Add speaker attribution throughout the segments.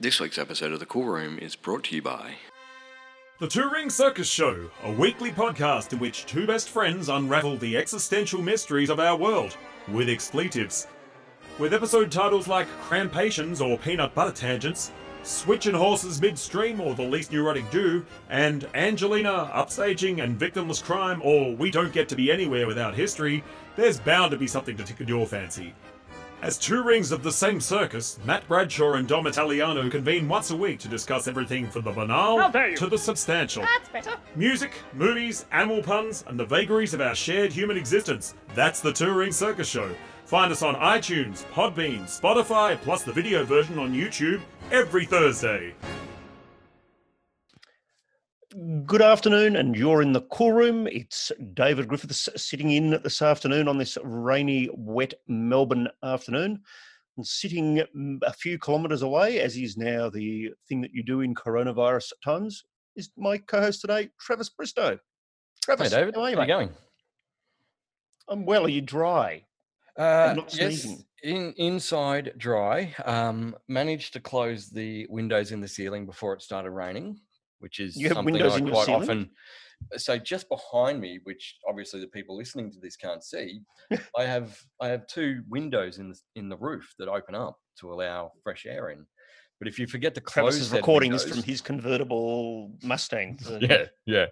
Speaker 1: This week's episode of The Cool Room is brought to you by.
Speaker 2: The Two Ring Circus Show, a weekly podcast in which two best friends unravel the existential mysteries of our world with expletives. With episode titles like Crampations or Peanut Butter Tangents, Switching Horses Midstream or The Least Neurotic Jew, and Angelina, Upstaging and Victimless Crime or We Don't Get to Be Anywhere Without History, there's bound to be something to tickle your fancy. As two rings of the same circus, Matt Bradshaw and Dom Italiano convene once a week to discuss everything from the banal
Speaker 3: How dare you.
Speaker 2: to the substantial.
Speaker 3: That's better.
Speaker 2: Music, movies, animal puns, and the vagaries of our shared human existence. That's the Two Ring Circus Show. Find us on iTunes, Podbean, Spotify, plus the video version on YouTube every Thursday.
Speaker 4: Good afternoon, and you're in the cool room. It's Davydd Griffiths sitting in this afternoon on this rainy, wet Melbourne afternoon. And sitting a few kilometres away, as is now the thing that you do in coronavirus times, is my co host today, Travis Bristow.
Speaker 5: Hey
Speaker 4: Travis,
Speaker 5: Davydd,
Speaker 4: how are you,
Speaker 5: how you going?
Speaker 4: I'm well. Are you dry?
Speaker 5: Uh,
Speaker 4: not
Speaker 5: yes, in inside dry. Um, managed to close the windows in the ceiling before it started raining, which is
Speaker 4: You have
Speaker 5: something
Speaker 4: windows
Speaker 5: I
Speaker 4: in
Speaker 5: quite
Speaker 4: ceiling?
Speaker 5: often. So just behind me, which obviously the people listening to this can't see, I have I have two windows in the in the roof that open up to allow fresh air in. But if you forget to close
Speaker 4: Travis is recording this
Speaker 5: windows-
Speaker 4: from his convertible Mustang.
Speaker 5: yeah, yeah.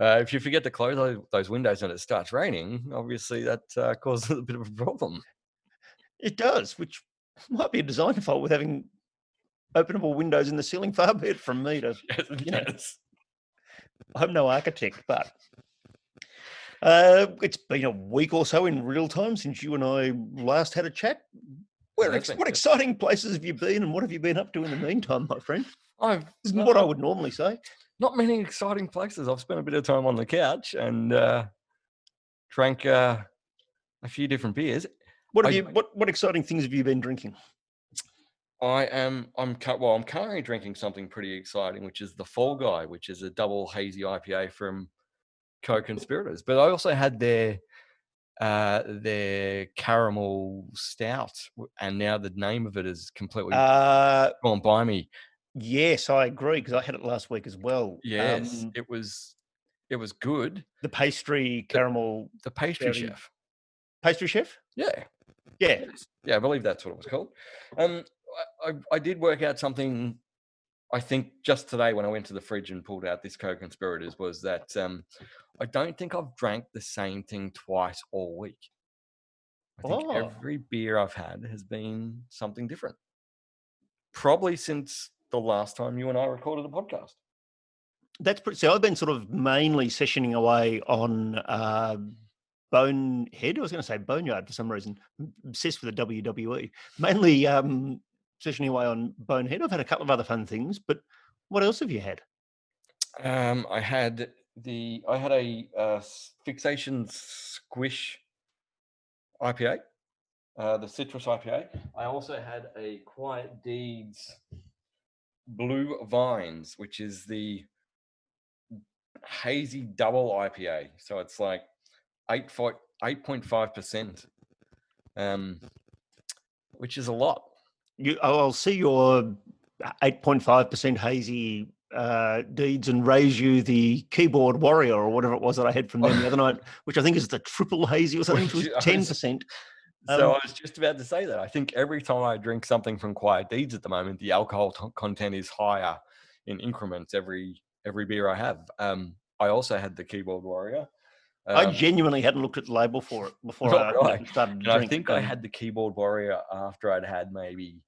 Speaker 5: Uh, if you forget to close those windows and it starts raining, obviously that uh, causes a bit of a problem.
Speaker 4: It does, which might be a design fault with having openable windows in the ceiling. Far be it from me to
Speaker 5: Yes,
Speaker 4: You know,
Speaker 5: yes.
Speaker 4: I'm no architect, but uh, it's been a week or so in real time since you and I last had a chat. Where, ex- what exciting places have you been, and what have you been up to in the meantime, my friend?
Speaker 5: I've
Speaker 4: Isn't
Speaker 5: not,
Speaker 4: what I would normally say.
Speaker 5: not many exciting places. I've spent a bit of time on the couch and uh, drank uh, a few different beers.
Speaker 4: What have
Speaker 5: I-
Speaker 4: you? What what exciting things have you been drinking?
Speaker 5: I am I'm well. I'm currently drinking something pretty exciting, which is the Fall Guy, which is a double hazy IPA from Co-Conspirators. But I also had their uh, their caramel stout, and now the name of it is completely
Speaker 4: Uh,
Speaker 5: gone by me.
Speaker 4: yes, I agree because I had it last week as well.
Speaker 5: Yes,
Speaker 4: Um,
Speaker 5: it was it was good.
Speaker 4: the pastry caramel
Speaker 5: The pastry
Speaker 4: very-
Speaker 5: chef.
Speaker 4: pastry chef.
Speaker 5: Yeah,
Speaker 4: Yeah,
Speaker 5: yeah, I believe that's what it was called. Um, I, I, did work out something. I think just today when I went to the fridge and pulled out this co-conspirators was that um, I don't think I've drank the same thing twice all week. I think
Speaker 4: Oh.
Speaker 5: every beer I've had has been something different. Probably since the last time you and I recorded a podcast.
Speaker 4: That's pretty. So I've been sort of mainly sessioning away on uh, Bonehead. I was going to say Boneyard for some reason. I'm obsessed with the WWE. Mainly um, sessioning away on Bonehead. I've had a couple of other fun things, but what else have you had?
Speaker 5: Um, I had the I had a uh, fixation squish IPA, uh, the citrus IPA. I also had a Quiet Deeds Blue Vines, which is the hazy double IPA. So it's like eight point five percent, um, which is a lot.
Speaker 4: You, I'll see your 8.5% hazy uh, deeds and raise you the keyboard warrior or whatever it was that I had from them the other night, which I think is the triple hazy or something, which was
Speaker 5: Which I was-
Speaker 4: 10%.
Speaker 5: So
Speaker 4: Um,
Speaker 5: I was just about to say that. I think every time I drink something from Quiet Deeds at the moment, the alcohol t- content is higher in increments every every beer I have. Um, I also had the Keyboard Warrior.
Speaker 4: I
Speaker 5: um,
Speaker 4: genuinely hadn't looked at the label for it before I started
Speaker 5: I think I
Speaker 4: um,
Speaker 5: had the Keyboard Warrior after I'd had maybe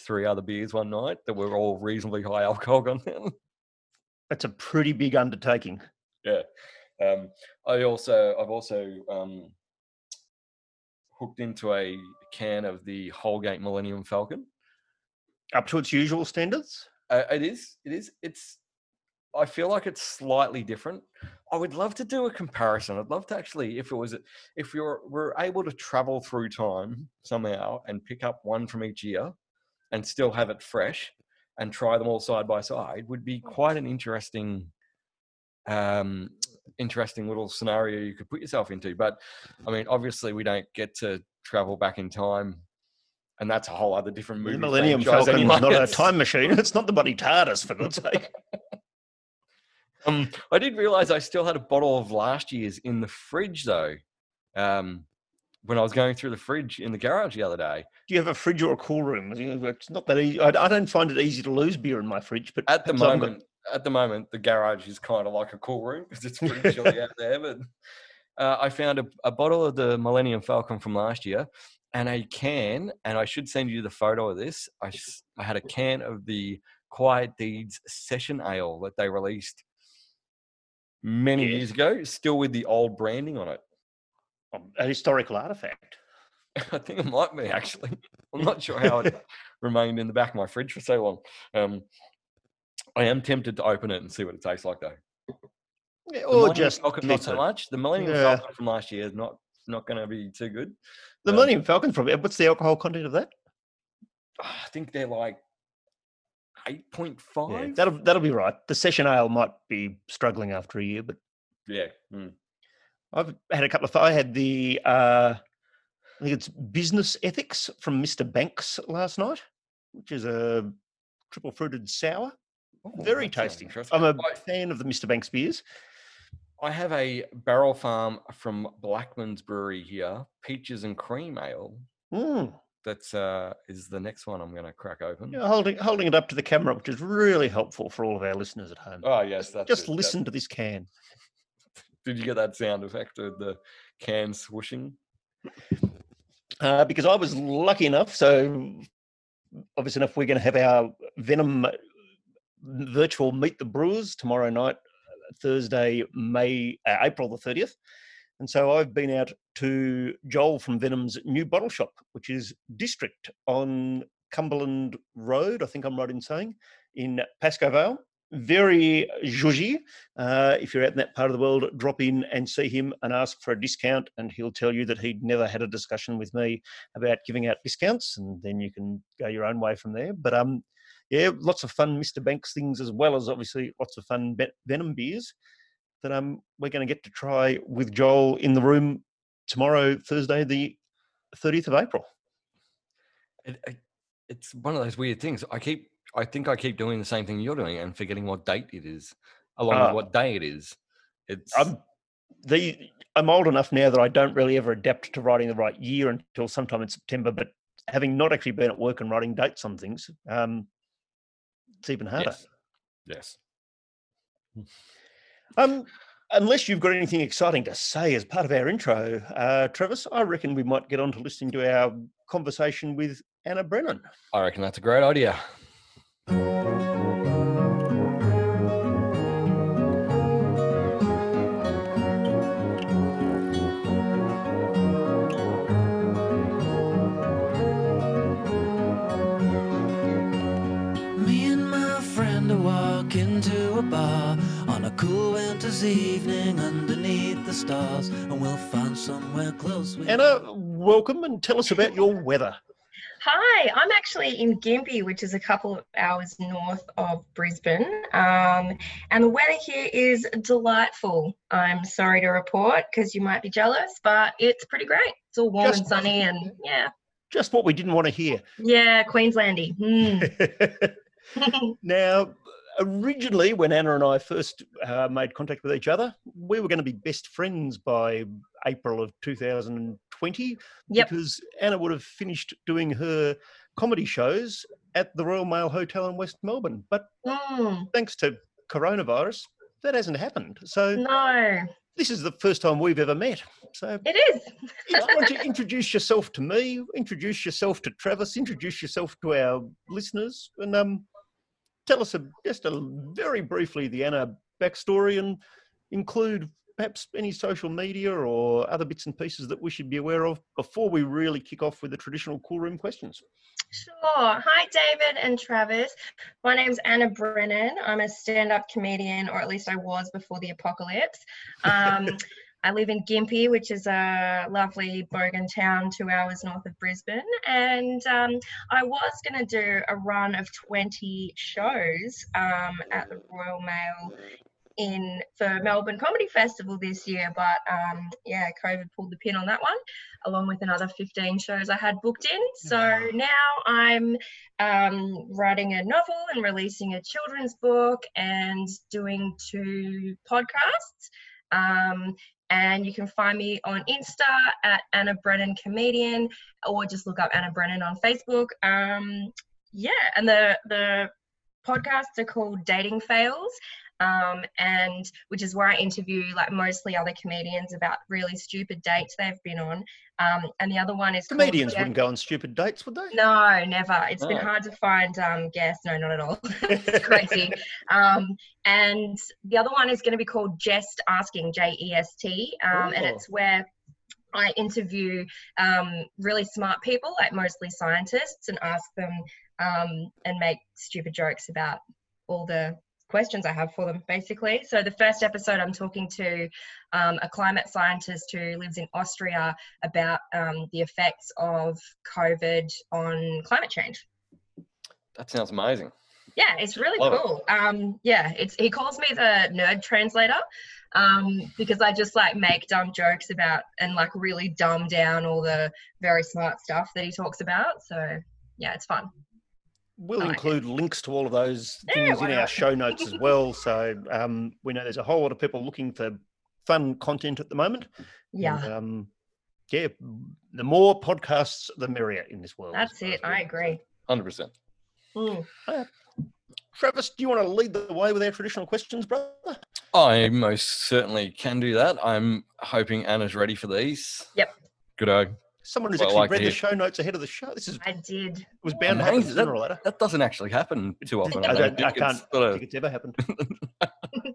Speaker 5: three other beers one night that were all reasonably high alcohol content.
Speaker 4: That's a pretty big undertaking.
Speaker 5: yeah. Um, I also I've also um, hooked into a can of the Holgate Millennium Falcon.
Speaker 4: Up to its usual standards.
Speaker 5: Uh, it is. It is. It's. I feel like it's slightly different. I would love to do a comparison. I'd love to actually, if it was, if you're were able to travel through time somehow and pick up one from each year, and still have it fresh, and try them all side by side, would be quite an interesting, um, interesting little scenario you could put yourself into. But I mean, obviously, we don't get to travel back in time and that's a whole other different movie.
Speaker 4: The Millennium Falcon
Speaker 5: anyway.
Speaker 4: is not a time machine. It's not the bloody TARDIS, for God's sake.
Speaker 5: Um, I did realize I still had a bottle of last year's in the fridge though. Um, when I was going through the fridge in the garage the other day.
Speaker 4: Do you have a fridge or a cool room? It's not that easy. I, I don't find it easy to lose beer in my fridge, but
Speaker 5: At the
Speaker 4: perhaps got-
Speaker 5: moment, at the moment, the garage is kind of like a cool room because it's pretty chilly out there. But uh, I found a, a bottle of the Millennium Falcon from last year and a can, and I should send you the photo of this. I had a can of the Quiet Deeds Session Ale that they released many
Speaker 4: Yeah.
Speaker 5: years ago, still with the old branding on it.
Speaker 4: A historical artifact.
Speaker 5: I think it might be actually. I'm not sure how it remained in the back of my fridge for so long. Um, I am tempted to open it and see what it tastes like though.
Speaker 4: Yeah, or just
Speaker 5: Falcon, not so much. The Millennium
Speaker 4: Yeah.
Speaker 5: Falcon from last year is not not going to be too good.
Speaker 4: The
Speaker 5: um,
Speaker 4: Millennium Falcon from What's the alcohol content of that?
Speaker 5: I think they're like eight point five.
Speaker 4: Yeah, that'll that'll be right. The session ale might be struggling after a year, but
Speaker 5: Yeah. mm.
Speaker 4: I've had a couple of. I had the. Uh, I think it's business ethics from Mr. Banks last night, which is a triple fruited sour.
Speaker 5: Oh,
Speaker 4: Very tasty. I'm a
Speaker 5: I-
Speaker 4: fan of the Mr. Banks beers.
Speaker 5: I have a barrel farm from Blackman's Brewery here, peaches and cream ale.
Speaker 4: Mm.
Speaker 5: That's uh is the next one I'm going to crack open.
Speaker 4: Yeah, holding holding it up to the camera, which is really helpful for all of our listeners at home.
Speaker 5: Oh yes, that's
Speaker 4: Just
Speaker 5: it,
Speaker 4: listen to this can.
Speaker 5: Did you get that sound effect of the can swooshing?
Speaker 4: uh, because I was lucky enough. So obviously enough, we're going to have our Venom uh, virtual Meet the Brewers tomorrow night, uh, Thursday, May, uh, April the thirtieth. And so I've been out to Joel from Venom's new bottle shop, which is District on Cumberland Road. I think I'm right in saying in Pascoe Vale. Very zhuzhy. Uh, if you're out in that part of the world, drop in and see him and ask for a discount, and he'll tell you that he'd never had a discussion with me about giving out discounts, and then you can go your own way from there. But um, yeah, lots of fun Mr. Banks things as well as obviously lots of fun Venom beers that um we're going to get to try with Joel in the room tomorrow, Thursday, the 30th of April.
Speaker 5: It, it- it's one of those weird things. I keep, I think I keep doing the same thing you're doing and forgetting what date it is, along
Speaker 4: Ah.
Speaker 5: with what day it is. It's
Speaker 4: I'm the I'm old enough now that I don't really ever adapt to writing the right year until sometime in September. But having not actually been at work and writing dates on things, um, it's even harder.
Speaker 5: yes, yes.
Speaker 4: Um, unless you've got anything exciting to say as part of our intro, uh, Travis, I reckon we might get on to listening to our conversation with Anna Brennan.
Speaker 5: I reckon that's a great idea.
Speaker 4: Anna, welcome and tell us about your weather.
Speaker 6: Hi, I'm actually in Gympie, which is a couple of hours north of Brisbane. Um, and the weather here is delightful. I'm sorry to report because you might be jealous, but it's pretty great. It's all warm and sunny and yeah,
Speaker 4: Just what we didn't want to hear.
Speaker 6: yeah, Queenslandy. Mm.
Speaker 4: now, originally, when Anna and I first uh, made contact with each other, we were going to be best friends by April of 2020
Speaker 6: Yep.
Speaker 4: because Anna would have finished doing her comedy shows at the Royal Mail Hotel in West Melbourne. But
Speaker 6: Mm,
Speaker 4: thanks to coronavirus, that hasn't happened. So
Speaker 6: no,
Speaker 4: this is the first time we've ever met. So
Speaker 6: it is.
Speaker 4: why don't you introduce yourself to me, introduce yourself to Travis, introduce yourself to our listeners, and um, tell us a, just a very briefly the Anna backstory and include perhaps any social media or other bits and pieces that we should be aware of before we really kick off with the traditional cool room questions.
Speaker 6: Sure. Hi, Davydd and Travis. My name's Anna Brennan. I'm a stand up comedian, or at least I was before the apocalypse. Um, I live in Gympie, which is a lovely bogan town two hours north of Brisbane. And um, I was going to do a run of 20 shows um, at the Royal Mail in for Melbourne Comedy Festival this year, but um, yeah, COVID pulled the pin on that one, along with another 15 shows I had booked in. So now I'm um, writing a novel and releasing a children's book and doing two podcasts. Um, and you can find me on Insta at Anna Brennan Comedian, or just look up Anna Brennan on Facebook. Um, yeah, and the the podcasts are called Dating Fails, um, and which is where I interview like mostly other comedians about really stupid dates they've been on. Um, and the other one is
Speaker 4: Comedians
Speaker 6: Jen-
Speaker 4: wouldn't go on stupid dates, would they?
Speaker 6: no, never. It's been
Speaker 5: Oh.
Speaker 6: hard to find um, guests. No, not at all. it's crazy. Um, and the other one is going to be called Jest Asking, J E S T. Um, and it's where I interview um, really smart people, like mostly scientists, and ask them um, and make stupid jokes about all the questions I have for them, basically. So the first episode, I'm talking to um, a climate scientist who lives in Austria about um, the effects of COVID on climate change.
Speaker 5: That sounds amazing.
Speaker 6: Yeah, it's really
Speaker 5: Love it.
Speaker 6: cool. Um, yeah, it's he calls me the nerd translator um, because I just like make dumb jokes about and like really dumb down all the very smart stuff that he talks about. So yeah, it's fun.
Speaker 4: We'll
Speaker 6: I like it.
Speaker 4: include links to all of those things
Speaker 6: why
Speaker 4: in our show notes as well. So um, we know there's a whole lot of people looking for fun content at the moment.
Speaker 6: Yeah,
Speaker 4: And, um, yeah, the more podcasts, the merrier in this world.
Speaker 6: that's it. I agree.
Speaker 5: Hundred percent.
Speaker 6: Mm.
Speaker 4: Travis, do you want to lead the way with our traditional questions, brother?
Speaker 5: I most certainly can do that. I'm hoping Anna's ready for these.
Speaker 6: Yep.
Speaker 5: Good eye.
Speaker 4: Someone who's
Speaker 5: Well,
Speaker 4: actually
Speaker 5: like
Speaker 4: read the show notes ahead of the show. This is
Speaker 6: I did.
Speaker 4: it was bound to happen sooner or later.
Speaker 5: That doesn't actually happen too often.
Speaker 4: I,
Speaker 5: I,
Speaker 4: don't,
Speaker 5: don't
Speaker 4: I
Speaker 5: think.
Speaker 4: can't
Speaker 5: It's sort of-
Speaker 4: think it's ever happened.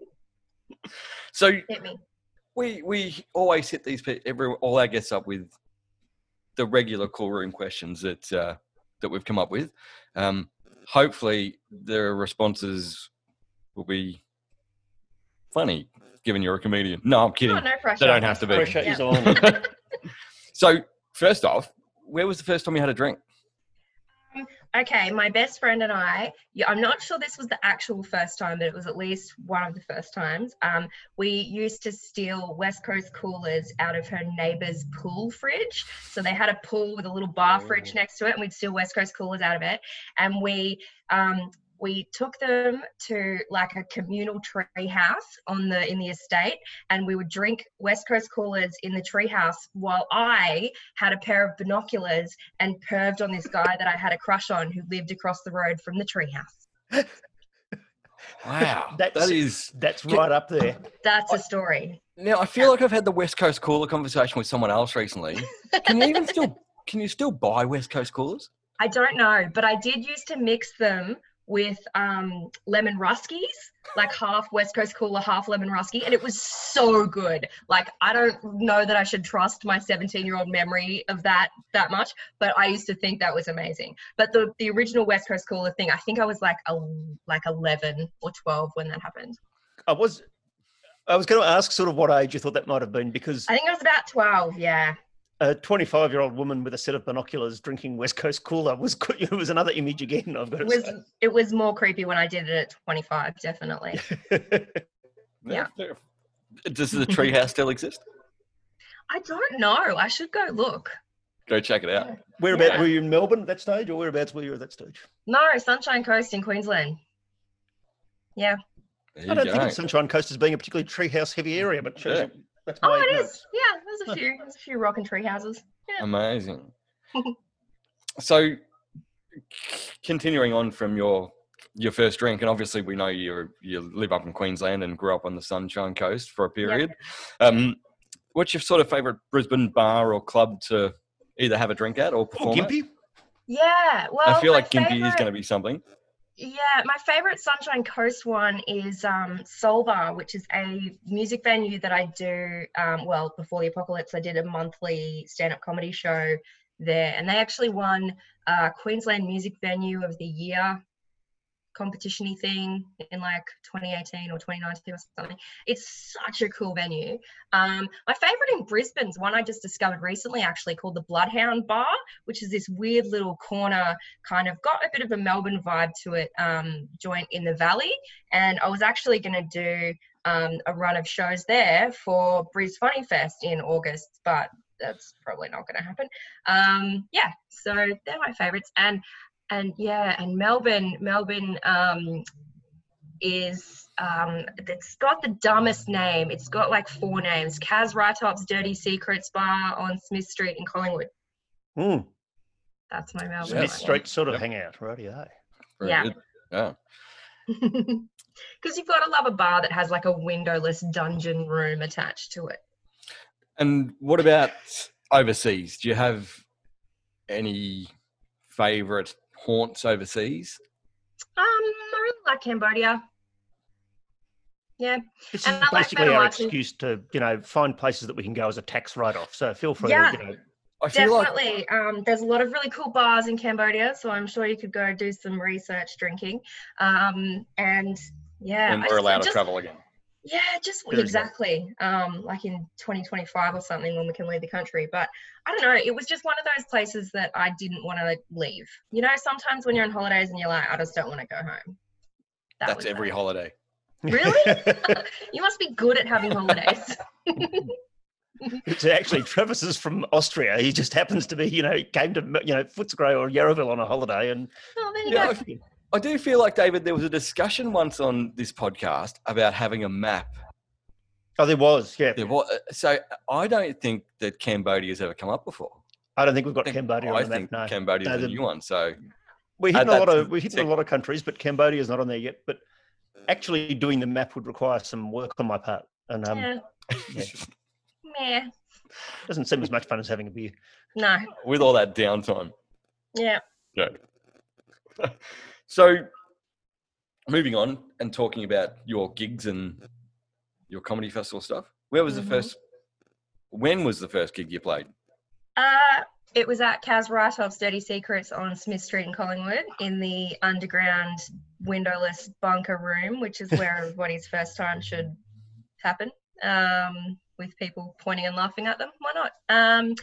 Speaker 5: so we we always hit these pe- every all our guests up with the regular cool room questions that uh, that we've come up with. Um, hopefully, their responses will be funny, given you're a comedian. No, I'm kidding.
Speaker 6: Oh, no pressure.
Speaker 5: They don't have to be.
Speaker 4: Pressure
Speaker 6: Yeah.
Speaker 4: is on.
Speaker 5: so, first off, where was the first time you had a drink?
Speaker 6: Okay, my best friend and I, yeah, I'm not sure this was the actual first time, but it was at least one of the first times. Um, we used to steal West Coast coolers out of her neighbor's pool fridge. So they had a pool with a little bar fridge
Speaker 5: Oh.
Speaker 6: next to it, and we'd steal West Coast coolers out of it. And we um, we took them to like a communal tree house on the in the estate and we would drink west coast coolers in the tree house while i had a pair of binoculars and perved on this guy that I had a crush on who lived across the road from the treehouse.
Speaker 5: Wow,
Speaker 4: That's-
Speaker 5: that is.
Speaker 4: That's right up there.
Speaker 6: That's a story.
Speaker 5: Now I feel like I've had the West Coast cooler conversation with someone else recently. Can you even still? Can you still buy West Coast coolers?
Speaker 6: I don't know, but I did used to mix them with um, lemon ruskies, like half West Coast cooler, half lemon rusky, and it was so good. Like I don't know that I should trust my 17-year-old memory of that that much, but I used to think that was amazing. But the the original West Coast cooler thing, I think I was like a like 11 or 12 when that happened.
Speaker 4: I was I was going to ask sort of what age you thought that might have been because
Speaker 6: I think I was about 12. Yeah.
Speaker 4: A 25 year old woman with a set of binoculars drinking West Coast Cooler was it was another image again. I've got
Speaker 6: It
Speaker 4: to
Speaker 6: was it was more creepy when I did it at 25, definitely.
Speaker 4: say.
Speaker 6: Yeah.
Speaker 5: fair. Does the treehouse still exist?
Speaker 6: I don't know. I should go look.
Speaker 5: Go check it out.
Speaker 4: Whereabouts
Speaker 6: Yeah.
Speaker 4: were you in Melbourne at that stage, or whereabouts were you at that stage?
Speaker 6: No, Sunshine Coast in Queensland. Yeah.
Speaker 4: I don't
Speaker 5: you
Speaker 4: think of Sunshine Coast as being a particularly treehouse heavy area, but shows
Speaker 5: Yeah.
Speaker 4: You- that's my
Speaker 6: Oh, it
Speaker 4: ignorance.
Speaker 6: is. Yeah, there's a few. There's a few rock and tree houses. Yeah.
Speaker 5: Amazing. so, c- continuing on from your your first drink, and obviously we know you you live up in Queensland and grew up on the Sunshine Coast for a period. Um, what's your sort of favourite Brisbane bar or club to either have a drink at or
Speaker 4: Oh,
Speaker 5: perform at?
Speaker 4: Gympie?
Speaker 6: Yeah. Well,
Speaker 5: I feel
Speaker 6: my
Speaker 5: like Gympie is going to be something.
Speaker 6: Yeah, my favorite Sunshine Coast one is um, Soul Bar, which is a music venue that I do. Um, well, before the apocalypse, I did a monthly stand-up comedy show there, and they actually won uh, Queensland Music Venue of the Year competition-y thing in like 2018 or 2019 or something. It's such a cool venue. Um, my favorite in Brisbane's one I just discovered recently, actually called the Bloodhound Bar, which is this weird little corner kind of got a bit of a Melbourne vibe to it, um, joint in the valley. And I was actually going to do um, a run of shows there for Breeze Funny Fest in August, but that's probably not going to happen. Um, yeah, so they're my favorites, and and yeah, and Melbourne, Melbourne um, is um, it's got the dumbest name. It's got like four names: Kaz Rytop's Dirty Secrets Bar on Smith Street in Collingwood.
Speaker 4: Hmm.
Speaker 6: That's my Melbourne.
Speaker 4: Smith
Speaker 6: one,
Speaker 4: Street sort of
Speaker 5: Yep.
Speaker 4: hangout, rightio.
Speaker 5: Very
Speaker 6: Yeah.
Speaker 5: good. Yeah.
Speaker 6: Because you've got to love a bar that has like a windowless dungeon room attached to it.
Speaker 5: And what about overseas? Do you have any favorite haunts overseas?
Speaker 6: Um, I really like Cambodia. Yeah,
Speaker 4: This is
Speaker 6: And I like
Speaker 4: basically our excuse to, you know, find places that we can go as a tax write-off. So feel free
Speaker 6: Yeah.
Speaker 4: to, you know,
Speaker 5: I feel like
Speaker 6: definitely. Um, there's a lot of really cool bars in Cambodia, so I'm sure you could go do some research drinking. Um, and yeah,
Speaker 5: when
Speaker 6: I
Speaker 5: we're
Speaker 6: just-
Speaker 5: allowed to
Speaker 6: just-
Speaker 5: travel again.
Speaker 6: Yeah, just exactly. Um, like in 2025 or something when we can leave the country. But I don't know. It was just one of those places that I didn't want to leave. You know, sometimes when you're on holidays and you're like, I just don't want to go home. That
Speaker 5: That's every
Speaker 6: that.
Speaker 5: holiday.
Speaker 6: Really? You must be good at having holidays.
Speaker 4: it's actually Travis is from Austria. He just happens to be, you know, came to, you know, Footscray or Yarraville on a holiday and
Speaker 6: oh, there you
Speaker 5: Yeah,
Speaker 6: go.
Speaker 5: I do feel like Davydd. There was a discussion once on this podcast about having a map.
Speaker 4: oh, there was, yeah.
Speaker 5: There was, so I don't think that Cambodia's ever come up before.
Speaker 4: I don't think we've got
Speaker 5: I think-
Speaker 4: Cambodia
Speaker 5: I
Speaker 4: on the
Speaker 5: think
Speaker 4: map. No,
Speaker 5: Cambodia's
Speaker 4: No,
Speaker 5: a new one. So
Speaker 4: we're hitting a lot of we're
Speaker 5: the
Speaker 4: hitting a lot of countries, but Cambodia is not on there yet. But actually, doing the map would require some work on my part, and um,
Speaker 6: Yeah.
Speaker 4: yeah,
Speaker 6: Meh.
Speaker 4: doesn't seem as much fun as having a beer.
Speaker 6: No.
Speaker 5: with all that downtime.
Speaker 6: Yeah.
Speaker 5: Good. so, moving on and talking about your gigs and your comedy festival stuff. Where was
Speaker 6: Mhm.
Speaker 5: the first? When was the first gig you played?
Speaker 6: Uh, it was at Kaz Rytop's Dirty Secrets on Smith Street in Collingwood in the underground windowless bunker room, which is where everybody's first time should happen, um, with people pointing and laughing at them. Why not? Um,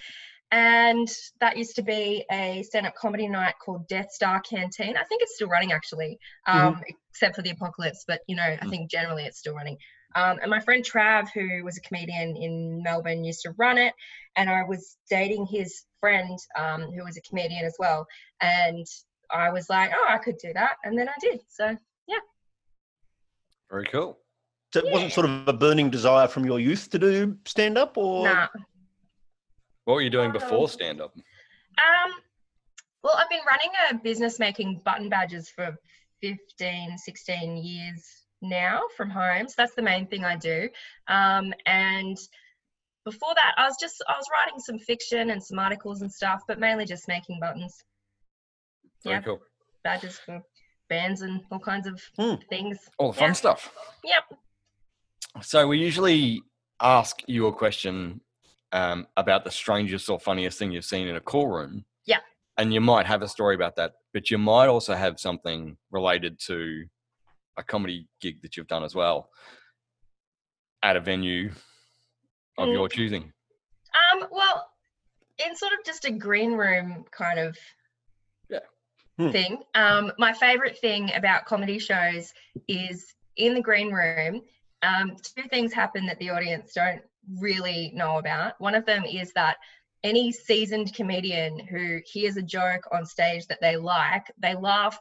Speaker 6: and that used to be a stand-up comedy night called Death Star Canteen. I think it's still running actually, um, except for the apocalypse. But you know, I
Speaker 5: Mm.
Speaker 6: think generally it's still running. Um, and my friend Trav, who was a comedian in Melbourne, used to run it and I was dating his friend um, who was a comedian as well. And I was like, oh, I could do that. And then I did. So, yeah.
Speaker 5: Very cool.
Speaker 4: So it wasn't sort of a burning desire from your youth to do stand up, or
Speaker 6: nah.
Speaker 5: What were you doing
Speaker 6: Um,
Speaker 5: before stand up?
Speaker 6: Um, well, I've been running a business making button badges for 15, 16 years now from home. So that's the main thing I do. Um, and before that, I was just, I was writing some fiction and some articles and stuff, but mainly just making buttons,
Speaker 5: Very
Speaker 6: yeah.
Speaker 5: cool.
Speaker 6: badges for bands and all kinds of
Speaker 4: Hmm.
Speaker 6: things.
Speaker 5: All the fun
Speaker 6: Yeah.
Speaker 5: stuff.
Speaker 6: Yep.
Speaker 5: So we usually ask you a question um, about the strangest or funniest thing you've seen in a cool room.
Speaker 6: Yeah.
Speaker 5: And you might have a story about that, but you might also have something related to a comedy gig that you've done as well at a venue of
Speaker 6: Mm.
Speaker 5: your choosing.
Speaker 6: Um, well, in sort of just a green room kind of
Speaker 5: Yeah.
Speaker 4: Hmm.
Speaker 6: thing. Um, my favorite thing about comedy shows is in the green room. Um, two things happen that the audience don't really know about. One of them is that any seasoned comedian who hears a joke on stage that they like, they laugh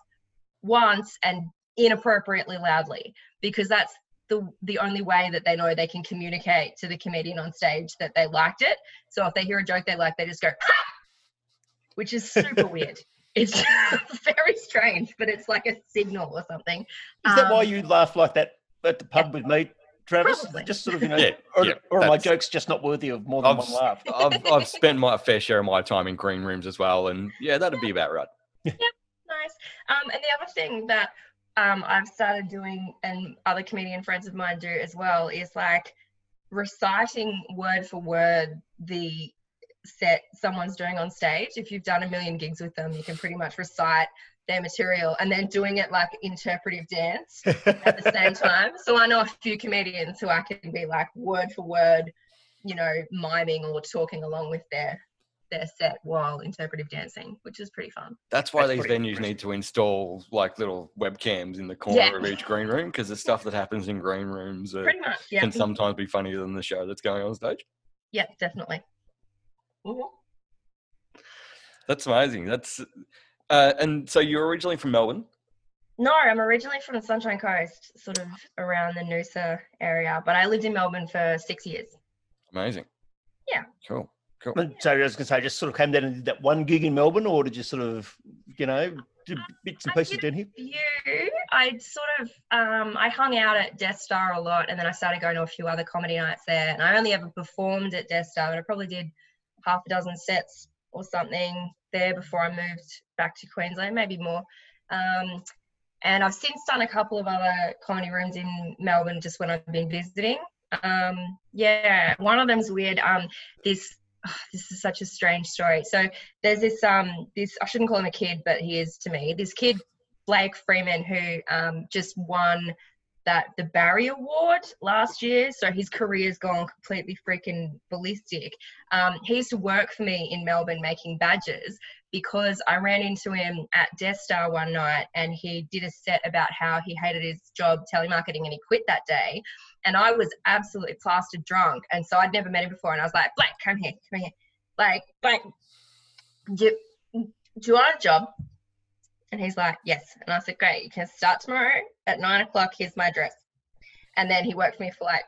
Speaker 6: once and inappropriately loudly because that's the the only way that they know they can communicate to the comedian on stage that they liked it. So if they hear a joke they like, they just go, ha! which is super weird. It's very strange, but it's like a signal or something.
Speaker 4: is that why
Speaker 6: Um,
Speaker 4: you laugh like that at the pub with me, Travis?
Speaker 6: Probably.
Speaker 4: Just sort of, you know,
Speaker 5: Yeah,
Speaker 4: or,
Speaker 5: yeah,
Speaker 4: or are my jokes just not worthy of more than
Speaker 5: I've,
Speaker 4: one laugh?
Speaker 5: I've, I've spent my fair share of my time in green rooms as well, and yeah, that'd be about right.
Speaker 6: Nice. Um, and the other thing that um, I've started doing, and other comedian friends of mine do as well, is like reciting word for word the set someone's doing on stage. If you've done a million gigs with them, you can pretty much recite their material and then doing it like interpretive dance at the same time. So I know a few comedians who I can be like word for word, you know, miming or talking along with their their set while interpretive dancing, which is pretty fun.
Speaker 5: That's why
Speaker 4: That's
Speaker 5: these venues need to install like little webcams in the corner
Speaker 6: Yeah.
Speaker 5: of each green room because the stuff that happens in green rooms
Speaker 6: Pretty much, yeah.
Speaker 5: can sometimes be funnier than the show that's going on stage.
Speaker 6: Yeah, definitely. Mhm.
Speaker 5: That's amazing. That's uh, and so you're originally from Melbourne.
Speaker 6: No, I'm originally from the Sunshine Coast, sort of around the Noosa area, but I lived in Melbourne for six years.
Speaker 5: Amazing.
Speaker 6: Yeah.
Speaker 5: Cool. Cool.
Speaker 4: And So I was going to say, just sort of came down and did that one gig in Melbourne, or did you sort of, you know, do bits and pieces
Speaker 6: did
Speaker 4: down here?
Speaker 6: few. I sort of um, I hung out at Death Star a lot, and then I started going to a few other comedy nights there. And I only ever performed at Death Star, but I probably did half a dozen sets or something there before I moved back to Queensland, maybe more. Um, and I've since done a couple of other comedy rooms in Melbourne just when I've been visiting. Um, yeah, one of them's weird. Um, this this is such a strange story. So there's this um this I shouldn't call him a kid, but he is to me. This kid Blake Freeman who um just won that the Barry Award last year. So his career's gone completely freaking ballistic. Um, he used to work for me in Melbourne making badges because I ran into him at Death Star one night and he did a set about how he hated his job telemarketing and he quit that day. And I was absolutely plastered drunk. And so I'd never met him before. And I was like, Blake, come here, come here. Like, Blake, do, do you want a job? And he's like, yes. And I said, great, you can start tomorrow at nine o'clock. Here's my address. And then he worked for me for like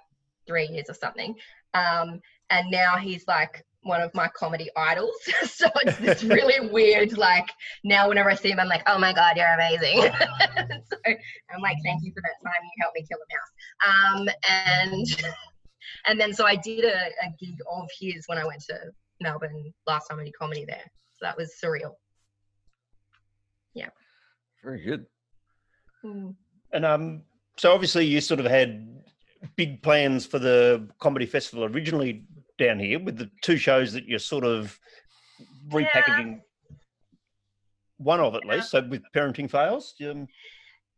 Speaker 6: three years or something. Um, and now he's like one of my comedy idols. so it's this really weird, like, now whenever I see him, I'm like, oh my God, you're amazing. so I'm like, thank you for that time you helped me kill a mouse. Um, and and then so I did a, a gig of his when I went to Melbourne last time I did comedy there. So that was surreal.
Speaker 5: Very good.
Speaker 6: Mm.
Speaker 4: And um, so obviously you sort of had big plans for the comedy festival originally down here with the two shows that you're sort of repackaging. One of at
Speaker 6: Yeah.
Speaker 4: least. So with parenting fails. Um,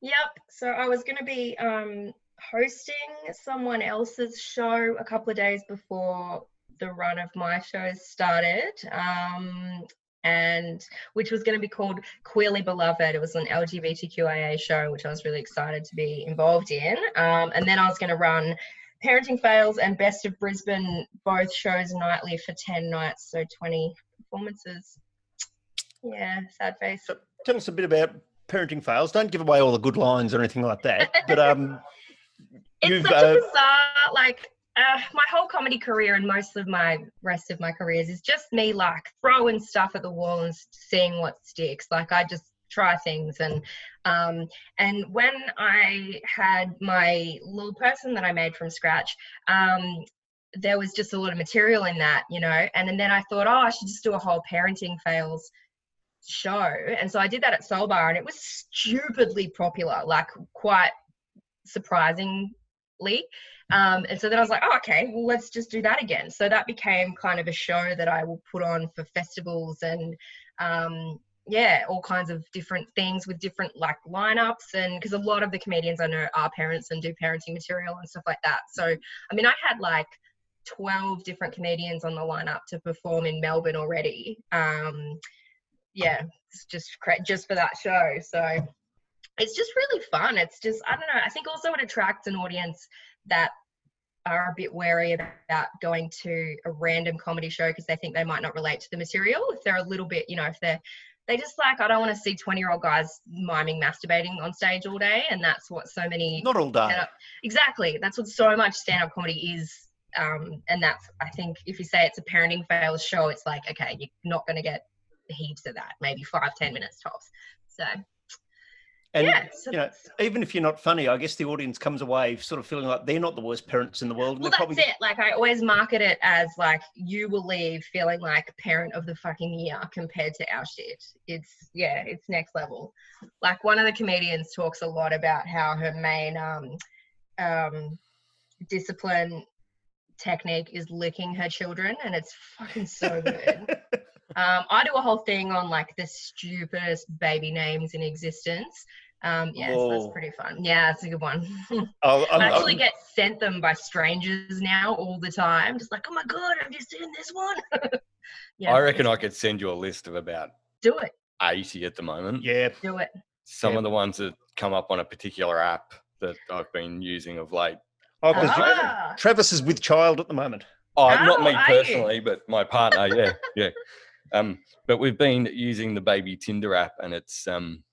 Speaker 6: Yep. So I was going to be um, hosting someone else's show a couple of days before the run of my shows started, um, and which was going to be called Queerly Beloved. It was an LGBTQIA show, which I was really excited to be involved in. Um, and then I was going to run Parenting Fails and Best of Brisbane, both shows nightly for 10 nights, so 20 performances. Yeah, sad face.
Speaker 4: so tell us a bit about parenting fails. Don't give away all the good lines or anything like that. But um,
Speaker 6: it's
Speaker 4: You've,
Speaker 6: such
Speaker 4: uh,
Speaker 6: a bizarre like uh, my whole comedy career and most of my rest of my careers is just me like throwing stuff at the wall and seeing what sticks. Like i just try things. And um and when i had my little person that i made from scratch um there was just a lot of material in that you know? And, and then i thought oh i should just do a whole parenting fails show. And so i did that at soul bar and it was stupidly popular like quite surprisingly um, and so then I was like, oh, okay, well, let's just do that again. So that became kind of a show that I will put on for festivals and, um, yeah, all kinds of different things with different like lineups. And because a lot of the comedians I know are parents and do parenting material and stuff like that. So, I mean, I had like 12 different comedians on the lineup to perform in Melbourne already. Um, yeah, just just for that show. So it's just really fun. It's just, I don't know, I think also it attracts an audience that are a bit wary about going to a random comedy show because they think they might not relate to the material. If they're a little bit, you know, if they're they just like I don't want to see 20 year old guys miming masturbating on stage all day and that's what so many
Speaker 4: not all day.
Speaker 6: exactly that's what so much stand-up comedy is um, and that's I think if you say it's a parenting fails show it's like okay you're not going to get heaps of that maybe five ten minutes tops so
Speaker 4: And
Speaker 6: yeah
Speaker 4: you know, even if you're not funny, I guess the audience comes away sort of feeling like they're not the worst parents in the world.
Speaker 6: Well, that's
Speaker 4: probably
Speaker 6: it. Like, I always market it as like you will leave feeling like parent of the fucking year compared to our shit. It's yeah, it's next level. Like one of the comedians talks a lot about how her main um, um, discipline technique is licking her children, and it's fucking so good. um, I do a whole thing on like the stupidest baby names in existence. Um, yeah, so that's pretty fun. Yeah, it's a good one.
Speaker 4: I'll,
Speaker 6: I
Speaker 4: I'm-
Speaker 6: actually
Speaker 4: I'm-
Speaker 6: get sent them by strangers now all the time. Just like, oh my god, I've you seen this one? yeah,
Speaker 5: I reckon I could send you a list of about
Speaker 6: do it,
Speaker 5: 80 at the moment.
Speaker 4: yeah,
Speaker 6: do it.
Speaker 5: Some
Speaker 4: Yeah.
Speaker 5: of the ones that come up on a particular app that I've been using of late.
Speaker 4: oh, 'cause you-
Speaker 6: Ah,
Speaker 4: Travis is with child at the moment.
Speaker 5: Oh, not
Speaker 6: Oh,
Speaker 5: me
Speaker 6: are you?
Speaker 5: personally, but my partner. Yeah, yeah. Um, but we've been using the baby Tinder app, and it's um,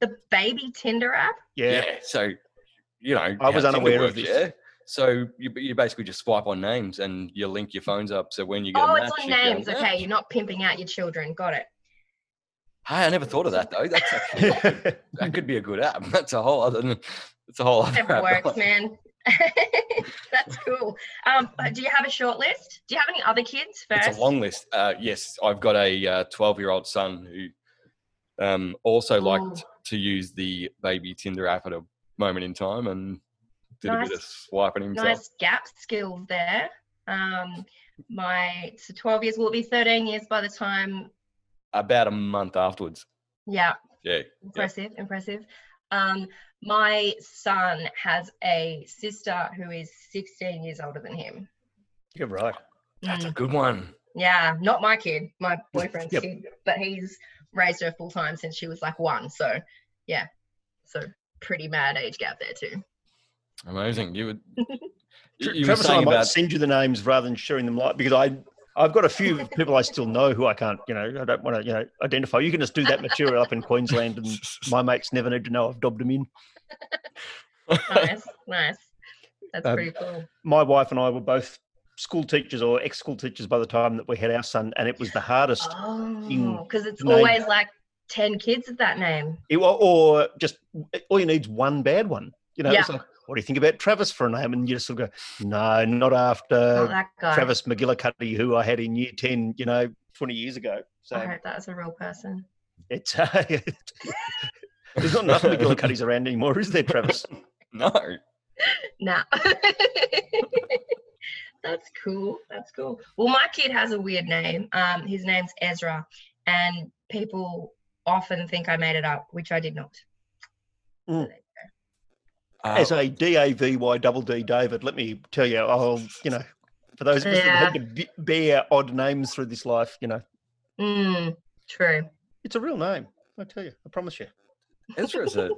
Speaker 6: the baby Tinder app.
Speaker 4: Yeah,
Speaker 5: yeah. So, you know,
Speaker 4: I
Speaker 5: how
Speaker 4: was
Speaker 5: Tinder
Speaker 4: unaware of this.
Speaker 5: Yeah. So you, you basically just swipe on names and you link your phones up. So when you get
Speaker 6: Oh,
Speaker 5: a
Speaker 6: it's on
Speaker 5: you get
Speaker 6: names. Okay, you're not pimping out your children. Got it.
Speaker 5: Hey, I never thought of that though. That's actually, that could be a good app. That's a whole other. It's a whole other
Speaker 6: Never
Speaker 5: app.
Speaker 6: works, man. That's cool. Um, uh, do you have a short list? Do you have any other kids first?
Speaker 5: It's a long list. Uh, yes, I've got a twelve-year-old son who um, also liked
Speaker 6: Ooh.
Speaker 5: To use the baby Tinder app at a moment in time and did a bit of swiping himself.
Speaker 6: nice gap skills there. Um, my so 12 years will it be 13 years by the time.
Speaker 5: About a month afterwards.
Speaker 6: Yeah,
Speaker 5: Yeah.
Speaker 6: impressive, impressive. Um, my son has a sister who is 16 years older than him.
Speaker 4: you're right.
Speaker 5: That's
Speaker 6: Mm.
Speaker 5: a good one.
Speaker 6: Yeah, not my kid, my boyfriend's
Speaker 4: Yep.
Speaker 6: kid, but he's raised her full time since she was like one. So, yeah, so pretty mad age gap there too.
Speaker 5: Amazing. You would.
Speaker 4: Tra-
Speaker 5: you
Speaker 4: Travis and I might
Speaker 5: about
Speaker 4: send you the names rather than sharing them live because I I've got a few people I still know who I can't you know I don't want to you know identify. You can just do that material up in Queensland, and my mates never need to know I've dobbed them in.
Speaker 6: Nice, nice. That's
Speaker 4: Um,
Speaker 6: pretty cool.
Speaker 4: My wife and I were both school teachers or ex-school teachers by the time that we had our son, and it was the hardest.
Speaker 6: Oh, because it's
Speaker 4: name.
Speaker 6: always like 10 kids of that name.
Speaker 4: It- or, or just all you need's one bad one. You know, it's like, what do you think about Travis for a name? And you just sort of go, no, not
Speaker 6: Not
Speaker 4: after
Speaker 6: that guy.
Speaker 4: Travis McGillicuddy, who I had in year 10, you know, 20 years ago. So
Speaker 6: I hope that's a real person.
Speaker 4: it's, uh, there's not enough McGillicuddies around anymore, is there, Travis?
Speaker 5: no.
Speaker 6: Nah. That's cool. That's cool. Well, my kid has a weird name. Um, his name's Ezra, and people often think I made it up, which I did not.
Speaker 4: Mm.
Speaker 6: So
Speaker 5: Uh,
Speaker 4: As a D A V Y double D Davydd, let me tell you, I'll, you know, for those of us that had to bear odd names through this life, you know.
Speaker 6: Mm, true.
Speaker 4: it's a real name. I tell you, I promise you.
Speaker 5: Ezra's a,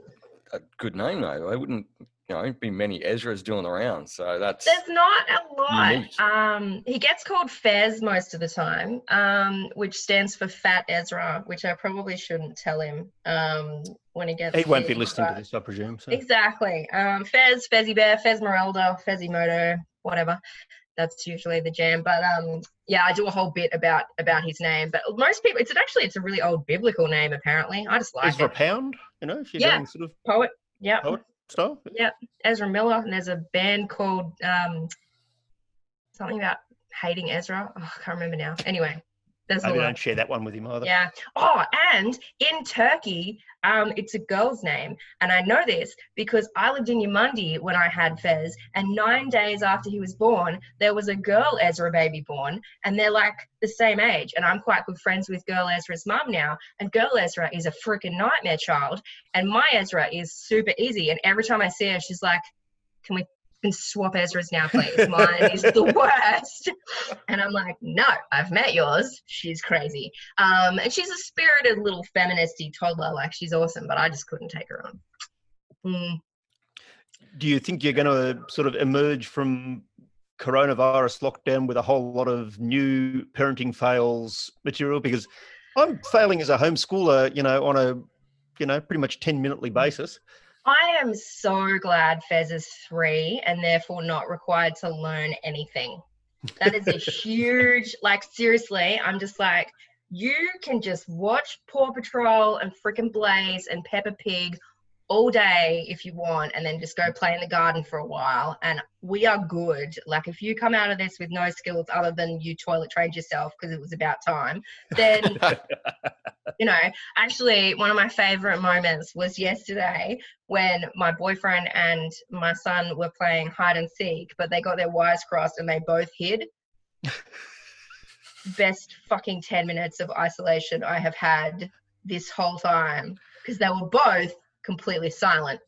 Speaker 5: a good name though. I wouldn't, you know, be many Ezras doing around. So that's
Speaker 6: There's not a lot.
Speaker 5: Unique.
Speaker 6: Um, he gets called Fez most of the time, um, which stands for Fat Ezra, which I probably shouldn't tell him um, when he gets.
Speaker 4: He won't be listening to this, I presume. So.
Speaker 6: Exactly. Um, Fez, Fezzy Bear, Fez Merelda, Fezzy Moto, whatever. That's usually the jam. But um, yeah, I do a whole bit about about his name. But most people, it's actually it's a really old biblical name. Apparently, I just like
Speaker 4: Ezra
Speaker 6: it.
Speaker 4: Pound, you know, if you're
Speaker 6: Yeah.
Speaker 4: going sort of
Speaker 6: Poet. Yeah.
Speaker 4: poet style.
Speaker 6: Ezra Miller, and there's a band called um, something about hating Ezra. Oh, I can't remember now. Anyway, there's
Speaker 4: Maybe
Speaker 6: lot.
Speaker 4: don't share that one with him either.
Speaker 6: Yeah. Oh, and in Turkey, um, it's a girl's name. And I know this because I lived in Eumundi when I had Fez. And nine days after he was born, there was a girl Ezra baby born. And they're like the same age. And I'm quite good friends with girl Ezra's mum now. And girl Ezra is a freaking nightmare child. And my Ezra is super easy. And every time I see her, she's like, can we can swap Ezra's now, please? Mine is the worst. And I'm like, no, I've met yours. She's crazy. Um, and she's a spirited little feministy toddler. Like she's awesome, but I just couldn't take her on. Mm,
Speaker 4: Do you think you're going to sort of emerge from coronavirus lockdown with a whole lot of new parenting fails material? Because I'm failing as a homeschooler, you know, on a, you know, pretty much 10 minutely basis.
Speaker 6: I am so glad Fez is three and therefore not required to learn anything. That is a huge, like, seriously, I'm just like, you can just watch Paw Patrol and freaking Blaze and Peppa Pig all day if you want, and then just go play in the garden for a while. And we are good. Like, if you come out of this with no skills other than you toilet trained yourself because it was about time, then you know, actually, one of my favorite moments was yesterday when my boyfriend and my son were playing hide and seek, but they got their wires crossed and they both hid. Best fucking 10 minutes of isolation I have had this whole time because they were both completely silent.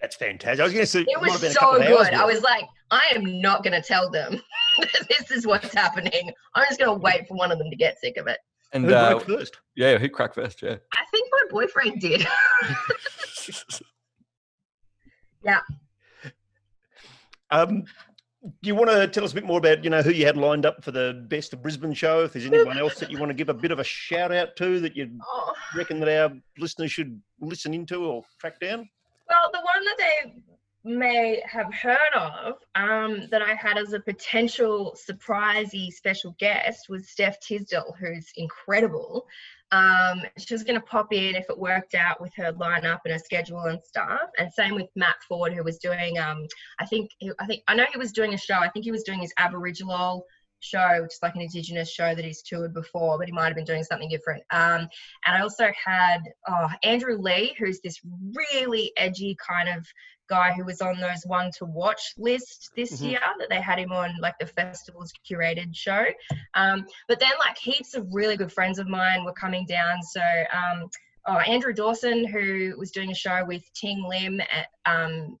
Speaker 4: That's fantastic. I was going to say
Speaker 6: It was
Speaker 4: been
Speaker 6: so
Speaker 4: couple of hours
Speaker 6: good. I was like, I am not going to tell them this is what's happening. I'm just going to wait for one of them to get sick of it.
Speaker 5: And
Speaker 4: Who
Speaker 5: uh,
Speaker 4: first?
Speaker 5: yeah, who cracked first? Yeah.
Speaker 6: I think my boyfriend did. Yeah.
Speaker 4: Um, do you want to tell us a bit more about you know who you had lined up for the best of Brisbane show? If there's anyone else that you want to give a bit of a shout out to that you
Speaker 6: oh.
Speaker 4: reckon that our listeners should listen into or track down?
Speaker 6: Well, the one that they may have heard of um, that I had as a potential surprisey special guest was Steph Tisdell, who's incredible. Um, she was going to pop in if it worked out with her lineup and her schedule and stuff. And same with Matt Ford, who was doing, um, I think, I think I know he was doing a show. I think he was doing his Aboriginal show, which is like an Indigenous show that he's toured before, but he might have been doing something different. Um, and I also had oh, Andrew Lee, who's this really edgy kind of guy who was on those one to watch list this
Speaker 4: Mhm.
Speaker 6: year that they had him on like the festival's curated show. Um, but then like heaps of really good friends of mine were coming down. So um, oh, Andrew Dawson, who was doing a show with Ting Lim at um,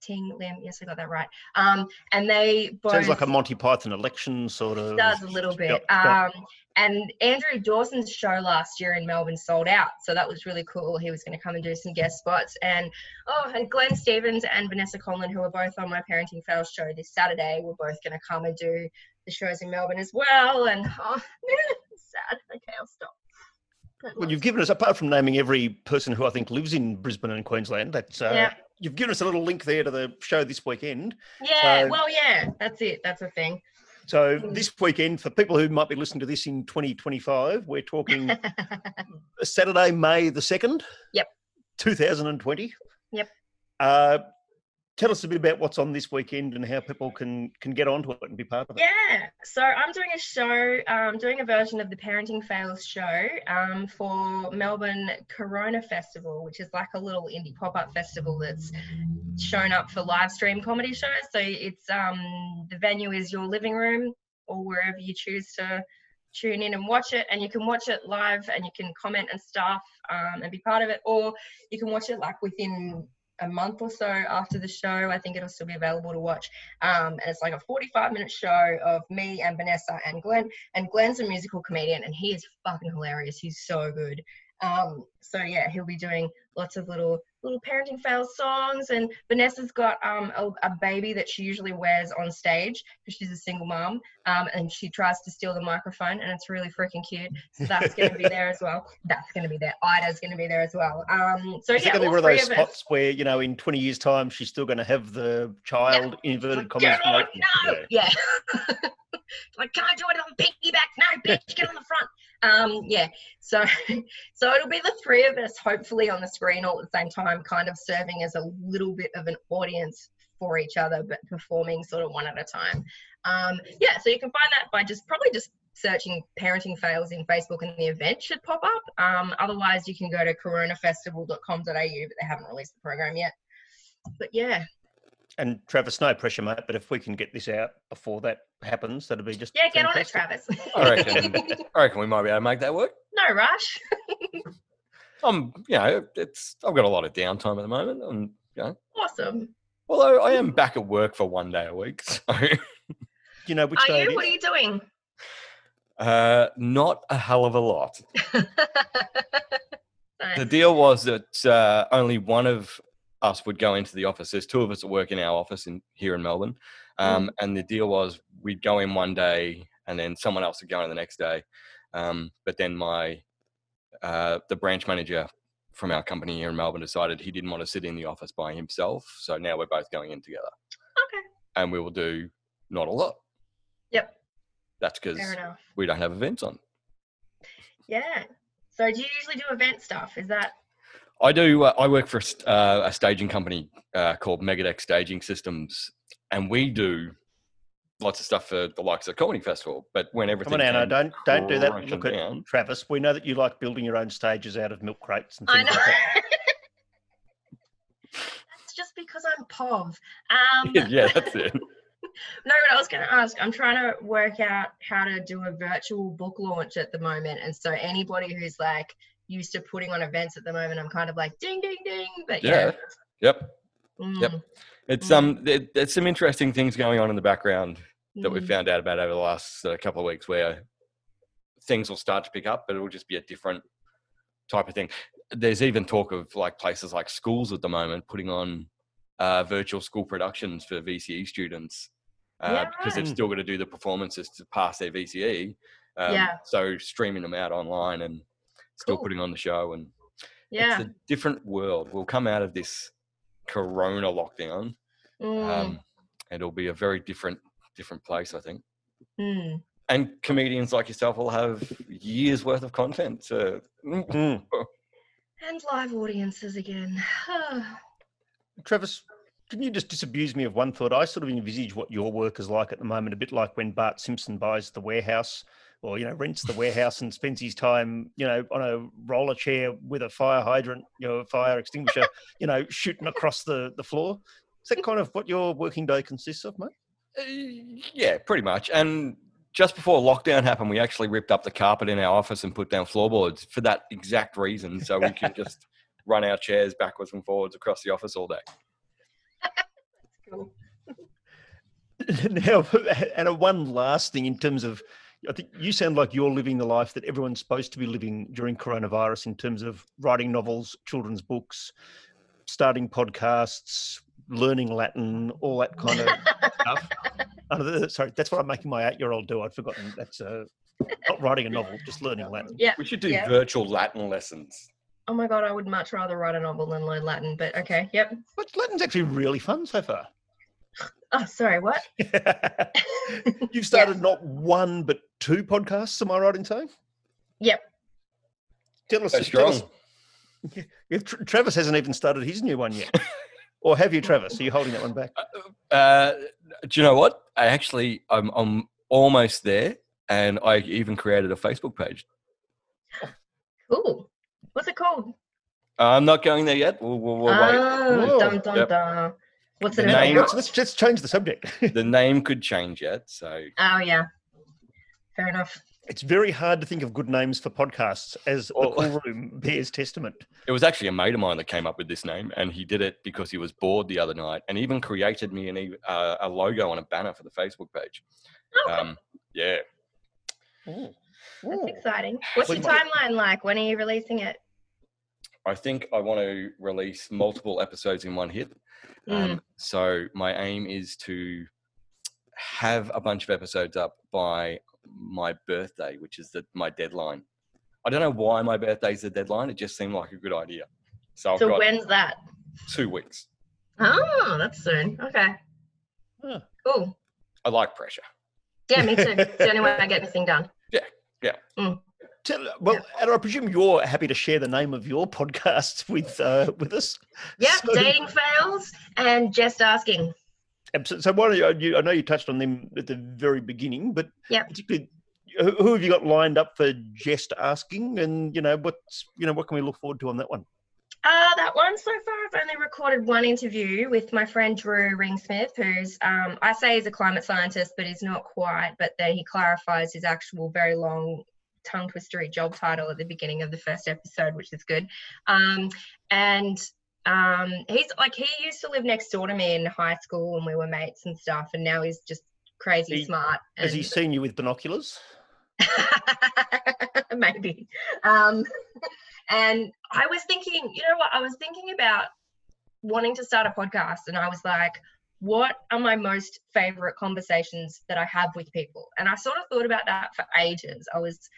Speaker 6: Ting Lim, yes, I got that right. Um, and they both
Speaker 4: Sounds like a Monty Python election sort of.
Speaker 6: does a little bit.
Speaker 4: Yep, yep.
Speaker 6: Um, and Andrew Dawson's show last year in Melbourne sold out, so that was really cool. He was going to come and do some guest spots, and oh, and Glenn Stevens and Vanessa Conlon, who are both on my Parenting Fails show this Saturday, were both going to come and do the shows in Melbourne as well. And oh, sad. Okay, I'll stop.
Speaker 4: Well, you've given us, apart from naming every person who I think lives in Brisbane and Queensland, that's uh,
Speaker 6: Yeah.
Speaker 4: You've given us a little link there to the show this weekend.
Speaker 6: yeah,
Speaker 4: so-
Speaker 6: well, yeah, that's it. That's a thing.
Speaker 4: So this weekend, for people who might be listening to this in 2025, we're talking Saturday, May the 2nd.
Speaker 6: Yep.
Speaker 4: 2020.
Speaker 6: Yep.
Speaker 4: Uh, tell us a bit about what's on this weekend and how people can can get onto it and be part of it.
Speaker 6: Yeah, so I'm doing a show, um, doing a version of the Parenting Fails show um, for Melbourne Corona Festival, which is like a little indie pop up festival that's shown up for live stream comedy shows. So it's um, the venue is your living room or wherever you choose to tune in and watch it, and you can watch it live and you can comment and stuff um, and be part of it, or you can watch it like within a month or so after the show. I think it'll still be available to watch. Um, and it's like a 45 minute show of me and Vanessa and Glenn. And Glenn's a musical comedian and he is fucking hilarious. He's so good. Um, so yeah, he'll be doing lots of little little parenting fail songs. And Vanessa's got um, a, a baby that she usually wears on stage because she's a single mom. Um, and she tries to steal the microphone, and it's really freaking cute. So that's going to be there as well. That's going to be there. Ida's going to be there as well. Um, so
Speaker 4: Is
Speaker 6: yeah,
Speaker 4: going to be one of those
Speaker 6: of
Speaker 4: spots where, you know, in 20 years' time, she's still going to have the child, inverted commas?
Speaker 6: Get on,
Speaker 4: like-
Speaker 6: no,
Speaker 4: Yeah.
Speaker 6: yeah. like, can I do it on piggyback? No, bitch, get on the front. Um, yeah. So, so it'll be the three of us, hopefully, on the screen all at the same time, kind of serving as a little bit of an audience for each other, but performing sort of one at a time. Um, yeah. So you can find that by just probably just searching parenting fails in Facebook and the event should pop up. Um, otherwise, you can go to coronafestival.com.au, but they haven't released the program yet. But yeah,
Speaker 4: And Travis, no pressure, mate, but if we can get this out before that happens, that'd be just.
Speaker 6: Yeah, get on it. Travis.
Speaker 5: I reckon. I reckon we might be able to make that work.
Speaker 6: no rush.
Speaker 5: I'm, you know, it's I've got a lot of downtime at the moment. and you know,
Speaker 6: Awesome.
Speaker 5: although I am back at work for one day a week, so
Speaker 4: you know which
Speaker 6: Are
Speaker 4: day it
Speaker 6: you?
Speaker 4: is?
Speaker 6: What are you doing?
Speaker 5: uh, not a hell of a lot. The deal was that uh, only one of us would go into the office. There's two of us that work in our office in here in Melbourne, um, and the deal was we'd go in one day, and then someone else would go in the next day. Um, but then my uh, the branch manager from our company here in Melbourne decided he didn't want to sit in the office by himself, so now we're both going in together,
Speaker 6: Okay.
Speaker 5: and we will do not a lot.
Speaker 6: Yep.
Speaker 5: That's because we don't have events on.
Speaker 6: Yeah. So do you usually do event stuff? Is that
Speaker 5: I do. Uh, I work for a, uh, a staging company uh, called Megadeck Staging Systems, and we do lots of stuff for the likes of Comedy Festival. But when everything
Speaker 4: Come on, Anna, don't don't do that. Look at
Speaker 5: down-
Speaker 4: Travis. We know that you like building your own stages out of milk crates and
Speaker 6: I
Speaker 4: things
Speaker 6: know.
Speaker 4: like that.
Speaker 6: That's just because I'm POV. Um,
Speaker 5: yeah, that's it.
Speaker 6: No, but I was going to ask. I'm trying to work out how to do a virtual book launch at the moment, and so anybody who's like, used to putting on events at the moment. I'm kind of like ding ding ding. But
Speaker 5: Yeah.
Speaker 6: yeah.
Speaker 5: Yep.
Speaker 6: Mm,
Speaker 5: Yep. It's
Speaker 6: Mm.
Speaker 5: um, there, there's some interesting things going on in the background that we've
Speaker 6: mm,
Speaker 5: found out about over the last uh, couple of weeks, where things will start to pick up, but it'll just be a different type of thing. There's even talk of like places like schools at the moment putting on uh, virtual school productions for VCE students uh,
Speaker 6: Yeah,
Speaker 5: because they've still got to do the performances to pass their VCE. Um,
Speaker 6: Yeah.
Speaker 5: So streaming them out online and still
Speaker 6: Cool.
Speaker 5: putting on the show and
Speaker 6: Yeah.
Speaker 5: it's a different world. We'll come out of this Corona lockdown,
Speaker 6: mm,
Speaker 5: um, and it'll be a very different, different place, I think.
Speaker 6: mm.
Speaker 5: And comedians like yourself will have years worth of content. So
Speaker 4: Mm.
Speaker 6: And live audiences again.
Speaker 4: Travis, can you just disabuse me of one thought? I sort of envisage what your work is like at the moment, a bit like when Bart Simpson buys the warehouse or, you know, rents the warehouse and spends his time, you know, on a roller chair with a fire hydrant, you know, a fire extinguisher, you know, shooting across the, the floor. Is that kind of what your working day consists of, mate?
Speaker 5: Uh, yeah, pretty much. And just before lockdown happened, we actually ripped up the carpet in our office and put down floorboards for that exact reason, so we can just run our chairs backwards and forwards across the office all day.
Speaker 6: Cool.
Speaker 4: now, and a one last thing in terms of, I think you sound like you're living the life that everyone's supposed to be living during coronavirus in terms of writing novels, children's books, starting podcasts, learning Latin, all that kind of stuff. Oh, sorry, that's what I'm making my eight-year-old do. I'd forgotten that's uh, not writing a novel, just learning Latin.
Speaker 6: Yeah.
Speaker 5: We should do
Speaker 6: Yeah.
Speaker 5: virtual Latin lessons.
Speaker 6: Oh my god, I would much rather write a novel than learn Latin. But okay. Yep.
Speaker 4: But Latin's actually really fun so far.
Speaker 6: Oh, sorry. What?
Speaker 4: You've started not one but two podcasts. Am I right in saying?
Speaker 6: Yep.
Speaker 4: Tell us.
Speaker 5: So
Speaker 4: tell us- If Travis hasn't even started his new one yet, or have you, Travis? Are you holding that one back?
Speaker 5: Uh, do you know what? I actually, I'm, I'm almost there, and I even created a Facebook page.
Speaker 6: Cool. What's it called?
Speaker 5: I'm not going there yet. We'll, we'll, we'll wait.
Speaker 6: Oh,
Speaker 4: Whoa.
Speaker 6: dum dum
Speaker 5: Yep.
Speaker 6: dum. What's
Speaker 5: The
Speaker 6: it
Speaker 5: name-
Speaker 4: Let's, let's let's change the subject.
Speaker 5: The name could change yet, so
Speaker 6: Oh yeah. Fair enough.
Speaker 4: it's very hard to think of good names for podcasts, as
Speaker 5: Well-
Speaker 4: the cool room bears testament.
Speaker 5: it was actually a mate of mine that came up with this name, and he did it because he was bored the other night, and even created me an, e- uh, a logo on a banner for the Facebook page.
Speaker 6: Oh,
Speaker 5: Um, yeah,
Speaker 4: Oh.
Speaker 6: that's exciting. What's
Speaker 4: Well,
Speaker 6: your
Speaker 4: you might-
Speaker 6: timeline like? When are you releasing it?
Speaker 5: I think I want to release multiple episodes in one hit.
Speaker 6: Mm.
Speaker 5: Um, so my aim is to have a bunch of episodes up by my birthday, which is the, my deadline. I don't know why my birthday is the deadline. It just seemed like a good idea. So I've
Speaker 6: So when's that?
Speaker 5: two weeks.
Speaker 6: Oh, that's soon. Okay.
Speaker 4: Huh.
Speaker 6: Cool.
Speaker 5: I like pressure.
Speaker 6: Yeah, me too. it's the only way I get anything done.
Speaker 4: Tell, well, and I presume you're happy to share the name of your podcast with uh, with us.
Speaker 6: Yeah,
Speaker 4: So-
Speaker 6: dating fails and just asking.
Speaker 4: So, so why don't you? I know you touched on them at the very beginning, but
Speaker 6: Yep.
Speaker 4: particularly, who, who have you got lined up for just asking? And you know, what's you know, what can we look forward to on that one?
Speaker 6: Uh, that one so far, I've only recorded one interview with my friend Drew Ringsmith, who's um, I say he's a climate scientist, but he's not quite. But then he clarifies his actual very long tongue twistery job title at the beginning of the first episode, which is good. Um, and um, he's like he used to live next door to me in high school, and we were mates and stuff. And now he's just crazy
Speaker 4: He-
Speaker 6: smart.
Speaker 4: Has he seen you with binoculars?
Speaker 6: maybe. Um, and I was thinking, you know what? I was thinking about wanting to start a podcast, and I was like, what are my most favorite conversations that I have with people? And I sort of thought about that for ages. I was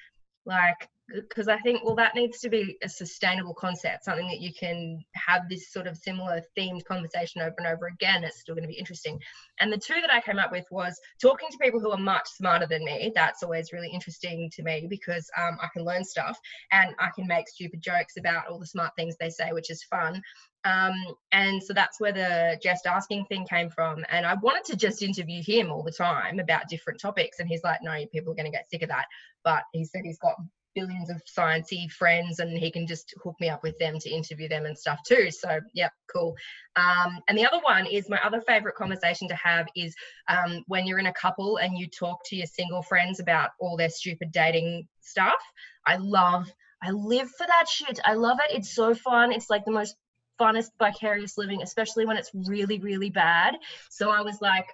Speaker 6: like, because I think, well, that needs to be a sustainable concept, something that you can have this sort of similar themed conversation over and over again. It's still going to be interesting. And the two that I came up with was talking to people who are much smarter than me. That's always really interesting to me because um, I can learn stuff and I can make stupid jokes about all the smart things they say, which is fun. Um, and so that's where the just asking thing came from. And I wanted to just interview him all the time about different topics. And he's like, no, people are going to get sick of that. But he said he's got billions of sciencey friends and he can just hook me up with them to interview them and stuff too so yep cool um, and the other one is my other favorite conversation to have is um, when you're in a couple and you talk to your single friends about all their stupid dating stuff i love I live for that shit. I love it. It's so fun. It's like the most funnest vicarious living, especially when it's really, really bad. So I was like,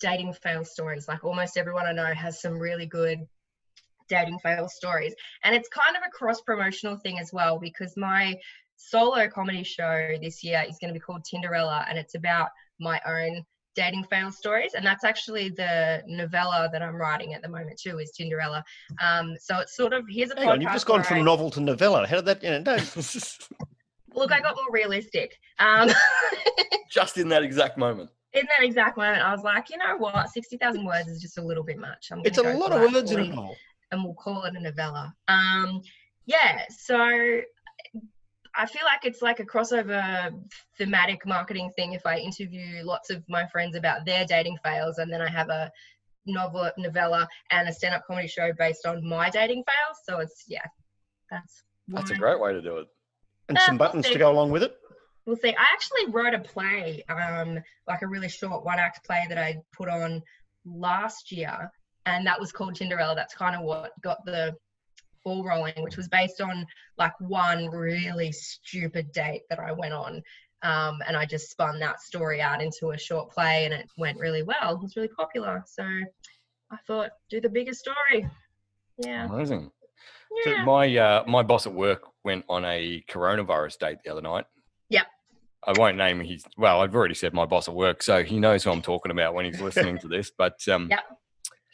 Speaker 6: dating fail stories. Like almost everyone I know has some really good dating fail stories. And it's kind of a cross promotional thing as well because my solo comedy show this year is going to be called Tinderella and it's about my own dating fail stories and that's actually the novella that i'm writing at the moment too is tinderella um so it's sort of here's a
Speaker 4: Hang on, you've just gone from
Speaker 6: I,
Speaker 4: novel to novella. How did that? You know, no.
Speaker 6: look i got more realistic um
Speaker 5: Just in that exact moment.
Speaker 6: in that exact moment i was like you know what 60000 words is just a little bit much I'm
Speaker 4: it's a lot of words in a novel.
Speaker 6: And we'll call it a novella. Um, yeah, so I feel like it's like a crossover thematic marketing thing. If I interview lots of my friends about their dating fails, and then I have a novel novella and a stand-up comedy show based on my dating fails. So it's yeah, that's
Speaker 5: That's a great way to do it.
Speaker 4: And
Speaker 6: Uh,
Speaker 4: some
Speaker 6: we'll
Speaker 4: buttons to go along with it.
Speaker 6: We'll see. I actually wrote a play, um, like a really short one act play that I put on last year, and that was called Tinderella. That's kind of what got the ball rolling, which was based on like one really stupid date that I went on. Um, and I just spun that story out into a short play, and it went really well. It was really popular. So I thought, do the bigger story. Yeah.
Speaker 5: Amazing. So
Speaker 6: Yeah.
Speaker 5: my uh, my boss at work went on a coronavirus date the other night.
Speaker 6: Yep.
Speaker 5: I won't name his. Well, I've already said my boss at work, so he knows who I'm talking about when he's listening to this. But um,
Speaker 6: Yep.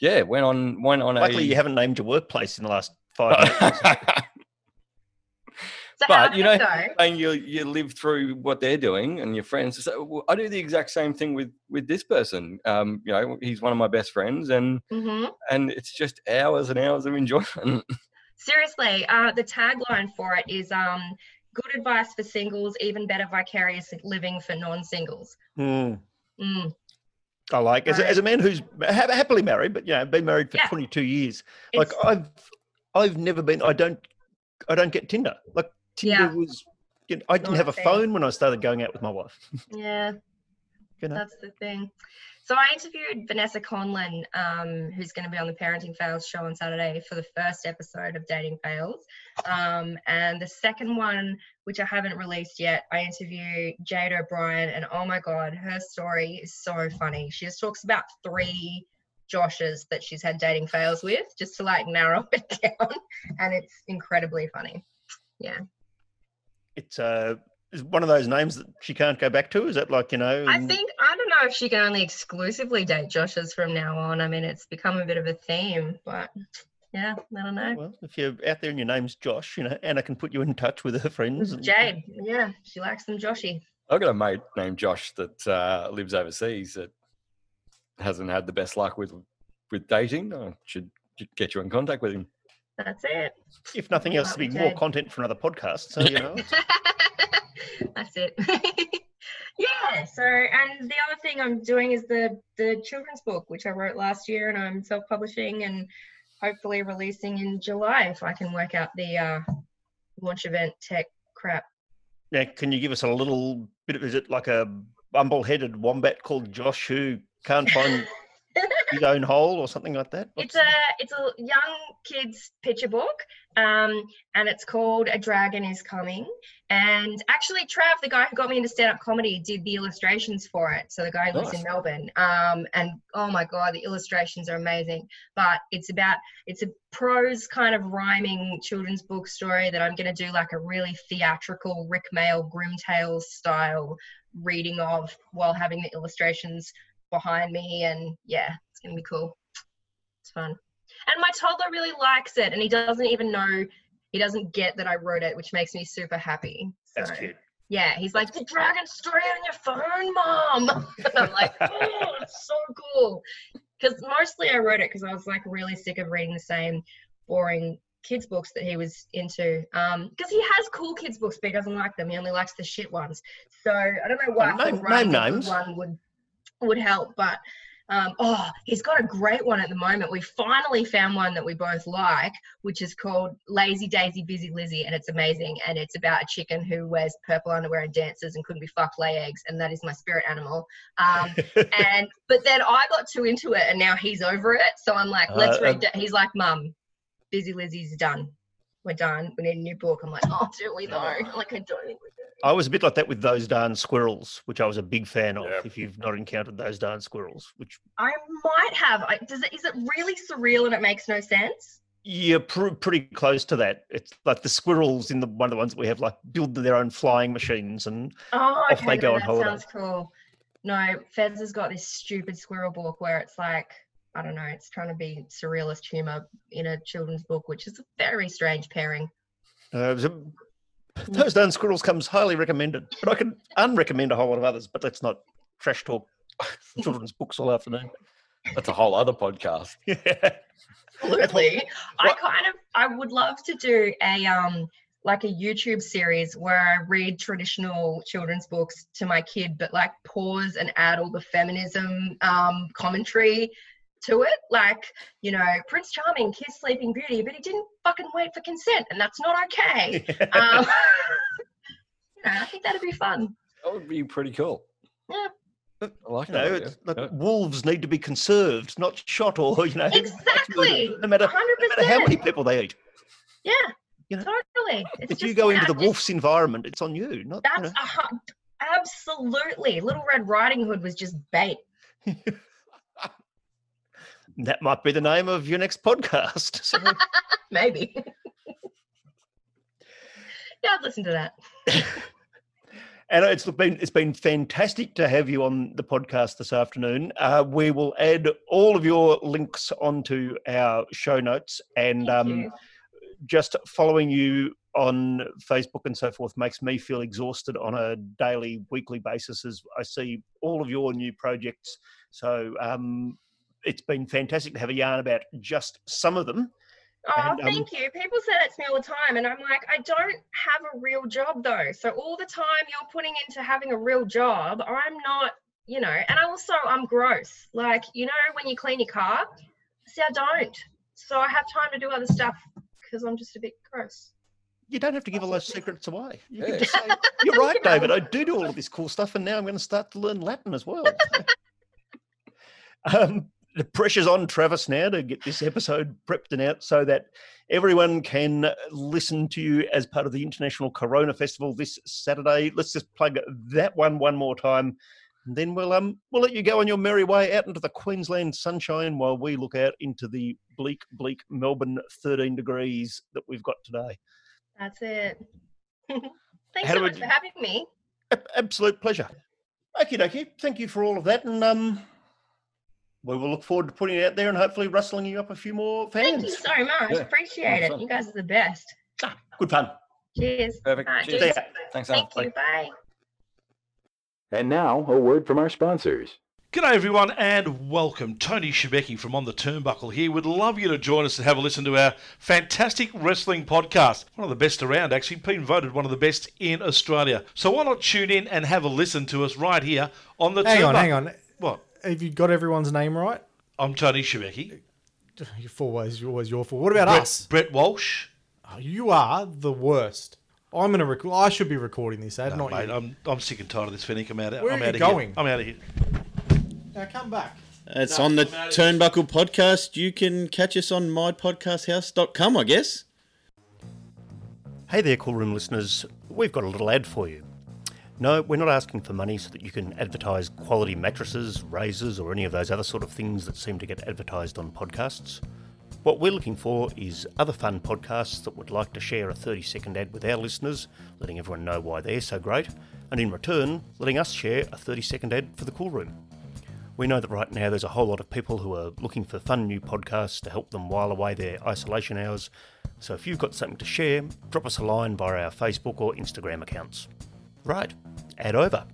Speaker 5: Yeah, went on went on
Speaker 4: Luckily,
Speaker 5: a.
Speaker 4: you haven't named your workplace in the last five minutes.
Speaker 6: So
Speaker 5: but, you know,
Speaker 6: it
Speaker 5: and you you live through what they're doing and your friends so well, i do the exact same thing with with this person um you know he's one of my best friends and
Speaker 6: hmm
Speaker 5: and it's just hours and hours of enjoyment
Speaker 6: Seriously, uh, the tagline for it is um, good advice for singles, even better vicarious living for non-singles.
Speaker 4: Hmm.
Speaker 6: Mm.
Speaker 4: I like as
Speaker 6: Right.
Speaker 4: as a man who's ha- happily married, but you know, been married for
Speaker 6: Yeah.
Speaker 4: 22 years. Like
Speaker 6: It's-
Speaker 4: I've, I've never been. I don't, I don't get Tinder. Like Tinder
Speaker 6: Yeah.
Speaker 4: was. You know, I didn't
Speaker 6: Not
Speaker 4: have
Speaker 6: a
Speaker 4: a
Speaker 6: thing.
Speaker 4: phone when I started going out with my wife.
Speaker 6: yeah,
Speaker 4: You know,
Speaker 6: that's the thing. So I interviewed Vanessa Conlon, um, who's going to be on the Parenting Fails show on Saturday for the first episode of Dating Fails. Um, and the second one, which I haven't released yet, I interview Jade O'Brien, and oh my god, her story is so funny. She just talks about three Joshes that she's had dating fails with, just to like narrow it down, and it's incredibly funny. Yeah.
Speaker 4: It's uh, is one of those names that she can't go back to. Is that like you know?
Speaker 6: I think I don't know if she can only exclusively date Joshes from now on. I mean, it's become a bit of a theme, but yeah, I don't know.
Speaker 4: Well, if you're out there and your name's Josh, you know, Anna can put you in touch with her friends. and-
Speaker 6: Jade, yeah, she likes them Joshy.
Speaker 5: i've got a mate named josh that uh, lives overseas that hasn't had the best luck with with dating i should get you in contact with him
Speaker 6: That's it.
Speaker 4: If nothing else, to be
Speaker 6: Lovely
Speaker 4: more
Speaker 6: Jade.
Speaker 4: content for another podcast. So you know,
Speaker 6: That's it. yeah. So, and the other thing I'm doing is the the children's book, which I wrote last year, and I'm self-publishing and hopefully releasing in July if I can work out the uh, launch event tech crap.
Speaker 4: now can you give us a little bit of? Is it like a bumble-headed wombat called Josh who can't find his own hole or something like that?
Speaker 6: It's a it's a young kids picture book, um, and it's called A Dragon Is Coming. And actually, Trav, the guy who got me into stand up comedy, did the illustrations for it. So the guy who lives in Melbourne. Um, and oh my god, the illustrations are amazing. But it's about it's a prose kind of rhyming children's book story that I'm going to do like a really theatrical Rik Mayall Grim Tales style reading of while having the illustrations behind me. And yeah, it's going to be cool. It's fun. And my toddler really likes it, and he doesn't even know, he doesn't get that I wrote it, which makes me super happy.
Speaker 4: That's cute.
Speaker 6: Yeah, he's like, the dragon story on your phone, mom. And I'm like, oh, it's so cool. Because mostly I wrote it because I was like really sick of reading the same boring kids' books that he was into. Um, because he has cool kids' books, but he doesn't like them. He only likes the shit ones. So I don't know why.
Speaker 4: Name- name names.
Speaker 6: One would would help, but um, oh, he's got a great one at the moment. We finally found one that we both like, which is called Lazy Daisy Busy Lizzie, and it's amazing. And it's about a chicken who wears purple underwear and dances and couldn't be fucked, lay eggs, and that is my spirit animal. Um, and but then I got too into it, and now he's over it. So I'm like, let's
Speaker 4: Uh,
Speaker 6: read. that. He's like, Mum, Busy Lizzie's done. we're done. We need a new book. I'm like, oh, do we though? Like, I don't think we do.
Speaker 4: I was a bit like that with those darn squirrels, which I was a big fan of.
Speaker 5: Yeah.
Speaker 4: If you've not encountered those darn squirrels, which
Speaker 6: I might have. I, does it? Is it really surreal and it makes no sense?
Speaker 4: you're pr- pretty close to that. It's like the squirrels in the one of the ones that we have, like build their own flying machines, and
Speaker 6: Oh,
Speaker 4: Off they go
Speaker 6: no,
Speaker 4: on
Speaker 6: that
Speaker 4: holiday.
Speaker 6: sounds cool. No, Fez has got this stupid squirrel book where it's like, I don't know, it's trying to be surrealist humor in a children's book, which is a very strange pairing.
Speaker 4: uh, it was a- those darn squirrels comes highly recommended. But I can unrecommend a whole lot of others. But let's not trash talk children's books all afternoon.
Speaker 5: That's a whole other podcast.
Speaker 4: Yeah.
Speaker 6: Absolutely. I kind of I would love to do a um like a YouTube series where I read traditional children's books to my kid, but like pause and add all the feminism um commentary to it. Like, you know, Prince Charming kissed Sleeping Beauty, but he didn't fucking wait for consent, and that's not okay. Um, you know, I think that'd be fun.
Speaker 5: That would be pretty cool.
Speaker 6: Yeah.
Speaker 5: I like
Speaker 4: You
Speaker 5: that.
Speaker 4: know,
Speaker 5: idea.
Speaker 4: it's like
Speaker 5: Yeah.
Speaker 4: wolves need to be conserved, not shot or you know.
Speaker 6: Exactly.
Speaker 4: No matter,
Speaker 6: Hundred
Speaker 4: no matter how many people they eat.
Speaker 6: Yeah.
Speaker 4: You know,
Speaker 6: totally. It's
Speaker 4: if you
Speaker 6: just
Speaker 4: go into the
Speaker 6: that.
Speaker 4: wolf's environment, it's on you. Not you know.
Speaker 6: a absolutely. Little Red Riding Hood was just bait.
Speaker 4: that might be the name of your next podcast. So,
Speaker 6: Maybe. yeah, I'd listen to that.
Speaker 4: and it's been it's been fantastic to have you on the podcast this afternoon. Uh, we will add all of your links onto our show notes, and um, just following you on Facebook and so forth makes me feel exhausted on a daily, weekly basis as I see all of your new projects. So um, it's been fantastic to have a yarn about just some of them.
Speaker 6: Oh,
Speaker 4: and, um,
Speaker 6: thank you. People say that to me all the time, and I'm like, I don't have a real job though. So all the time you're putting into having a real job, I'm not, you know. And also, I'm gross. Like, you know, when you clean your car, see, I don't. So I have time to do other stuff because I'm just a bit gross.
Speaker 4: You don't have to give all those secrets away. You
Speaker 5: Yeah.
Speaker 4: can just say, You're right, David. I do do all of this cool stuff, and now I'm going to start to learn Latin as well. um, the pressure's on Travis now to get this episode prepped and out so that everyone can listen to you as part of the International Corona Festival this Saturday. Let's just plug that one one more time. And then we'll um we'll let you go on your merry way out into the Queensland sunshine while we look out into the bleak, bleak Melbourne 13 degrees that we've got today.
Speaker 6: That's it. Thanks
Speaker 4: How
Speaker 6: so
Speaker 4: we
Speaker 6: much for having me.
Speaker 4: Ab- Absolute pleasure. Okie dokie. Thank you for all of that. And um, we will look forward to putting it out there and hopefully rustling you up a few more fans.
Speaker 6: Thank you so much.
Speaker 5: Yeah,
Speaker 6: Appreciate it. You guys are the best.
Speaker 4: Ah, good fun.
Speaker 6: Cheers.
Speaker 5: Perfect.
Speaker 6: Alright,
Speaker 5: Cheers.
Speaker 6: cheers.
Speaker 4: See ya.
Speaker 5: Thanks, Alan.
Speaker 6: Thank you. Bye.
Speaker 7: And now, a word from our sponsors.
Speaker 8: G'day everyone and welcome. Tony Shebeki from On the Turnbuckle here. Would love you to join us and have a listen to our fantastic wrestling podcast. One of the best around, actually, been voted one of the best in Australia. So why not tune in and have a listen to us right here on the
Speaker 9: Hang on,
Speaker 8: Turnbuckle.
Speaker 9: hang on.
Speaker 8: What?
Speaker 9: Have you got everyone's name right?
Speaker 8: I'm Tony Shebeki.
Speaker 9: Your fault was always your fault. What about
Speaker 8: Brett,
Speaker 9: us?
Speaker 8: Brett Walsh.
Speaker 9: Oh, you are the worst. I'm gonna record. I should be recording this ad,
Speaker 8: No,
Speaker 9: not
Speaker 8: mate,
Speaker 9: you.
Speaker 8: I'm, I'm sick and tired of this, Finnick. I'm out of,
Speaker 9: Where
Speaker 8: I'm
Speaker 9: are you
Speaker 8: out of
Speaker 9: going?
Speaker 8: here. I'm out of here.
Speaker 9: Now come back.
Speaker 10: It's on the Turnbuckle podcast. You can catch us on mypodcasthouse.com, I guess.
Speaker 4: Hey there, Cool Room listeners. We've got a little ad for you. No, we're not asking for money so that you can advertise quality mattresses, razors, or any of those other sort of things that seem to get advertised on podcasts. What we're looking for is other fun podcasts that would like to share a 30 second ad with our listeners, letting everyone know why they're so great, and in return, letting us share a 30 second ad for the Cool Room. We know that right now there's a whole lot of people who are looking for fun new podcasts to help them while away their isolation hours. So if you've got something to share, drop us a line via our Facebook or Instagram accounts. Right, ad over.